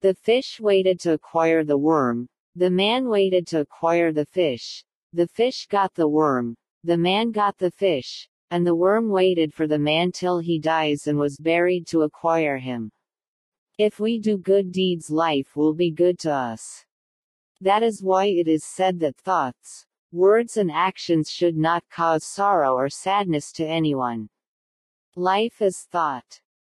The fish waited to acquire the worm, the man waited to acquire the fish, the fish got the worm, the man got the fish, and the worm waited for the man till he dies and was buried to acquire him. If we do good deeds life will be good to us. That is why it is said that thoughts, words and actions should not cause sorrow or sadness to anyone. Life is thought.